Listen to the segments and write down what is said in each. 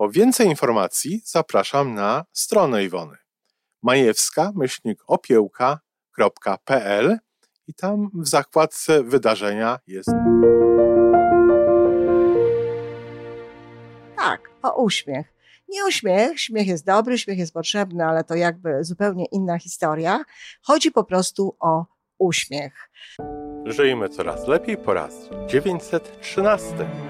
Po więcej informacji zapraszam na stronę Iwony majewska-opiełka.pl i tam w zakładce wydarzenia jest. Tak, o uśmiech. Nie uśmiech, śmiech jest dobry, śmiech jest potrzebny, ale to jakby zupełnie inna historia. Chodzi po prostu o uśmiech. Żyjmy coraz lepiej po raz 913.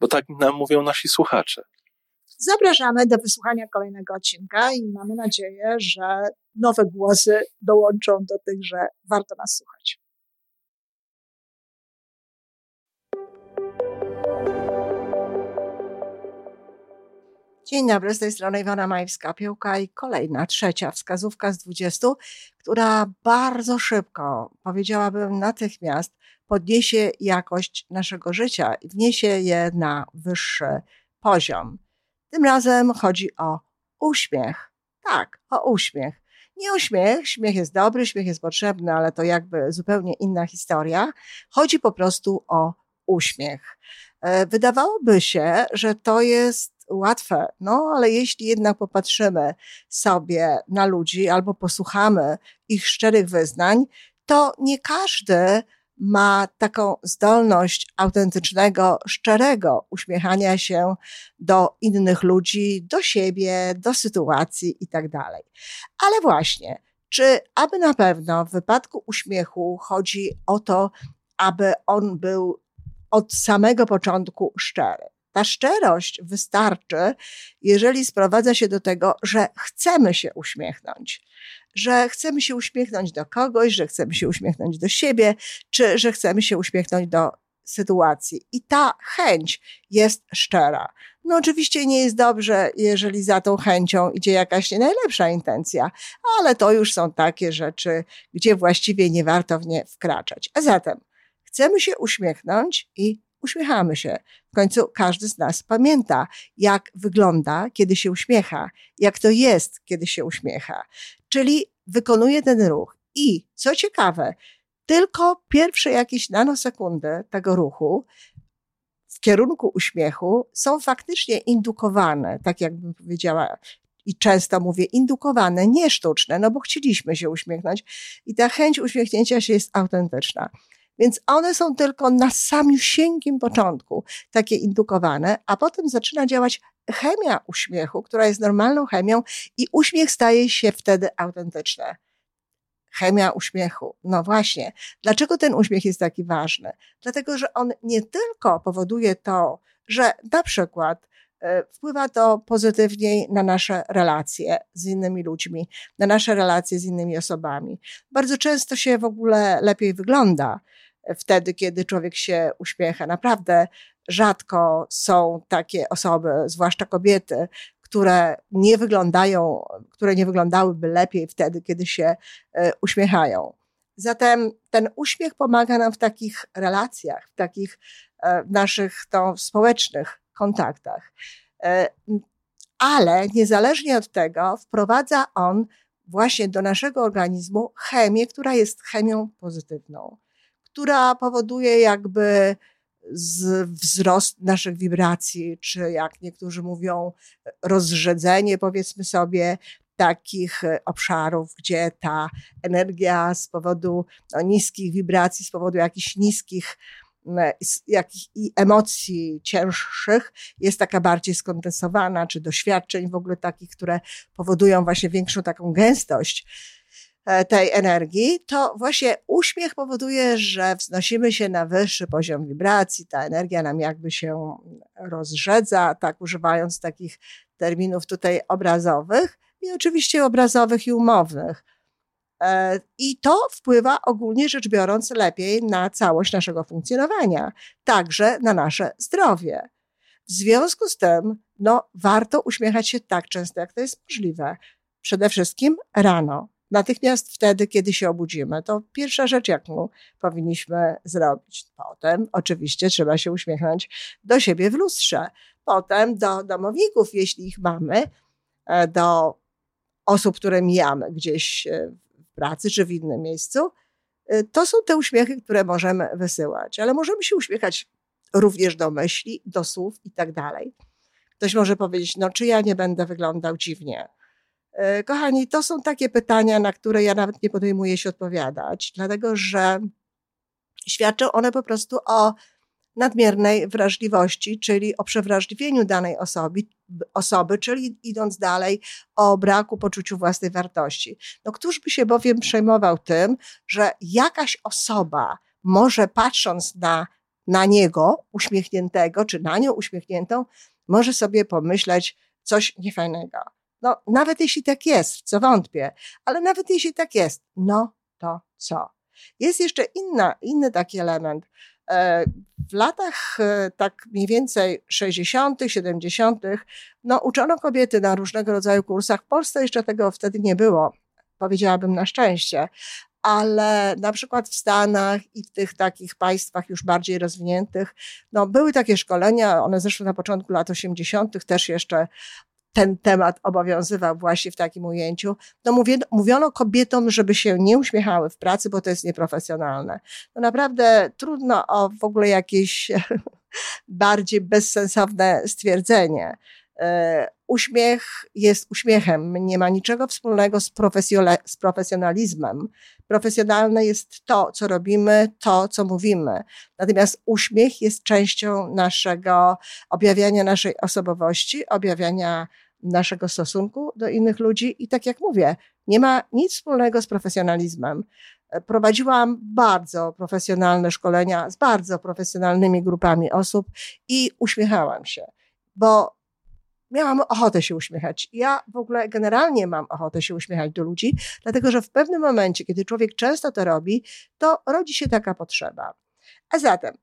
bo tak nam mówią nasi słuchacze. Zapraszamy do wysłuchania kolejnego odcinka i mamy nadzieję, że nowe głosy dołączą do tych, że warto nas słuchać. Dzień dobry, z tej strony Iwona Majewska-Piołka i kolejna, trzecia wskazówka z 20, która bardzo szybko, powiedziałabym natychmiast, podniesie jakość naszego życia i wniesie je na wyższy poziom. Tym razem chodzi o uśmiech. Tak, o uśmiech. Nie uśmiech, śmiech jest dobry, śmiech jest potrzebny, ale to jakby zupełnie inna historia. Chodzi po prostu o uśmiech. E, wydawałoby się, że to jest łatwe, no ale jeśli jednak popatrzymy sobie na ludzi albo posłuchamy ich szczerych wyznań, to nie każdy ma taką zdolność autentycznego, szczerego uśmiechania się do innych ludzi, do siebie, do sytuacji i tak. Ale właśnie, czy aby na pewno w wypadku uśmiechu chodzi o to, aby on był od samego początku szczery? Ta szczerość wystarczy, jeżeli sprowadza się do tego, że chcemy się uśmiechnąć, że chcemy się uśmiechnąć do kogoś, że chcemy się uśmiechnąć do siebie, czy że chcemy się uśmiechnąć do sytuacji. I ta chęć jest szczera. No oczywiście nie jest dobrze, jeżeli za tą chęcią idzie jakaś nie najlepsza intencja, ale to już są takie rzeczy, gdzie właściwie nie warto w nie wkraczać. A zatem chcemy się uśmiechnąć i uśmiechamy się. W końcu każdy z nas pamięta, jak wygląda, kiedy się uśmiecha, jak to jest, kiedy się uśmiecha. Czyli wykonuje ten ruch. I co ciekawe, tylko pierwsze jakieś nanosekundy tego ruchu w kierunku uśmiechu są faktycznie indukowane, tak jakbym powiedziała, i często mówię indukowane, nie sztuczne, no bo chcieliśmy się uśmiechnąć i ta chęć uśmiechnięcia się jest autentyczna. Więc one są tylko na samiusieńkim początku takie indukowane, a potem zaczyna działać chemia uśmiechu, która jest normalną chemią i uśmiech staje się wtedy autentyczny. Chemia uśmiechu. No właśnie. Dlaczego ten uśmiech jest taki ważny? Dlatego, że on nie tylko powoduje to, że na przykład e, wpływa to pozytywniej na nasze relacje z innymi ludźmi, na nasze relacje z innymi osobami. Bardzo często się w ogóle lepiej wygląda, wtedy, kiedy człowiek się uśmiecha. Naprawdę rzadko są takie osoby, zwłaszcza kobiety, które nie wyglądają, które nie wyglądałyby lepiej wtedy, kiedy się e, uśmiechają. Zatem ten uśmiech pomaga nam w takich relacjach, w takich e, naszych to, społecznych kontaktach. E, ale niezależnie od tego, wprowadza on właśnie do naszego organizmu chemię, która jest chemią pozytywną która powoduje jakby wzrost naszych wibracji, czy jak niektórzy mówią, rozrzedzenie, powiedzmy sobie, takich obszarów, gdzie ta energia z powodu no, niskich wibracji, z powodu jakichś niskich jak i emocji cięższych jest taka bardziej skondensowana, czy doświadczeń w ogóle takich, które powodują właśnie większą taką gęstość tej energii, to właśnie uśmiech powoduje, że wznosimy się na wyższy poziom wibracji, ta energia nam jakby się rozrzedza, tak używając takich terminów tutaj obrazowych i oczywiście obrazowych i umownych. E, I to wpływa ogólnie rzecz biorąc lepiej na całość naszego funkcjonowania, także na nasze zdrowie. W związku z tym, no, warto uśmiechać się tak często, jak to jest możliwe. Przede wszystkim rano, natychmiast wtedy, kiedy się obudzimy. To pierwsza rzecz, jaką powinniśmy zrobić. Potem, oczywiście, trzeba się uśmiechnąć do siebie w lustrze. Potem do domowników, jeśli ich mamy, e, do osób, które mijamy gdzieś e, pracy czy w innym miejscu, y, to są te uśmiechy, które możemy wysyłać, ale możemy się uśmiechać również do myśli, do słów i tak dalej. Ktoś może powiedzieć, no czy ja nie będę wyglądał dziwnie? Y, kochani, to są takie pytania, na które ja nawet nie podejmuję się odpowiadać, dlatego że świadczą one po prostu o nadmiernej wrażliwości, czyli o przewrażliwieniu danej osoby, osoby, czyli idąc dalej, o braku poczuciu własnej wartości. No, któż by się bowiem przejmował tym, że jakaś osoba może patrząc na, na niego uśmiechniętego, czy na nią uśmiechniętą, może sobie pomyśleć coś niefajnego. No, nawet jeśli tak jest, co wątpię, ale nawet jeśli tak jest, no to co? Jest jeszcze inna, inny taki element. E, w latach e, tak mniej więcej 60., 70., no, uczono kobiety na różnego rodzaju kursach. W Polsce jeszcze tego wtedy nie było, powiedziałabym na szczęście, ale na przykład w Stanach i w tych takich państwach już bardziej rozwiniętych, no, były takie szkolenia, one zresztą na początku lat 80. też jeszcze ten temat obowiązywał właśnie w takim ujęciu, no mówiono, mówiono kobietom, żeby się nie uśmiechały w pracy, bo to jest nieprofesjonalne. No naprawdę trudno o w ogóle jakieś bardziej bezsensowne stwierdzenie. E, uśmiech jest uśmiechem, nie ma niczego wspólnego z, z profesjonalizmem. Profesjonalne jest to, co robimy, to, co mówimy. Natomiast uśmiech jest częścią naszego objawiania naszej osobowości, objawiania naszego stosunku do innych ludzi i tak jak mówię, nie ma nic wspólnego z profesjonalizmem. Prowadziłam bardzo profesjonalne szkolenia z bardzo profesjonalnymi grupami osób i uśmiechałam się, bo miałam ochotę się uśmiechać. Ja w ogóle generalnie mam ochotę się uśmiechać do ludzi, dlatego że w pewnym momencie, kiedy człowiek często to robi, to rodzi się taka potrzeba. A zatem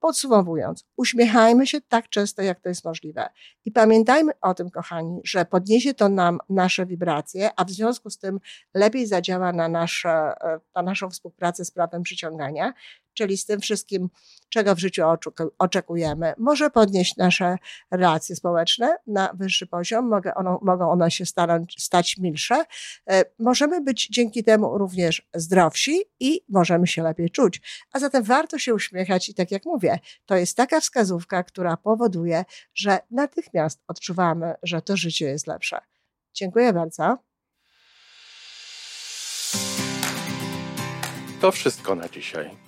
Podsumowując, uśmiechajmy się tak często, jak to jest możliwe. I pamiętajmy o tym, kochani, że podniesie to nam nasze wibracje, a w związku z tym lepiej zadziała na, nasze, e, na naszą współpracę z prawem przyciągania, czyli z tym wszystkim, czego w życiu oczekujemy. Może podnieść nasze relacje społeczne na wyższy poziom, mogą one się stać milsze. E, możemy być dzięki temu również zdrowsi i możemy się lepiej czuć. A zatem warto się uśmiechać i tak jak mówię, to jest taka wskazówka, która powoduje, że natychmiast odczuwamy, że to życie jest lepsze. Dziękuję bardzo. To wszystko na dzisiaj.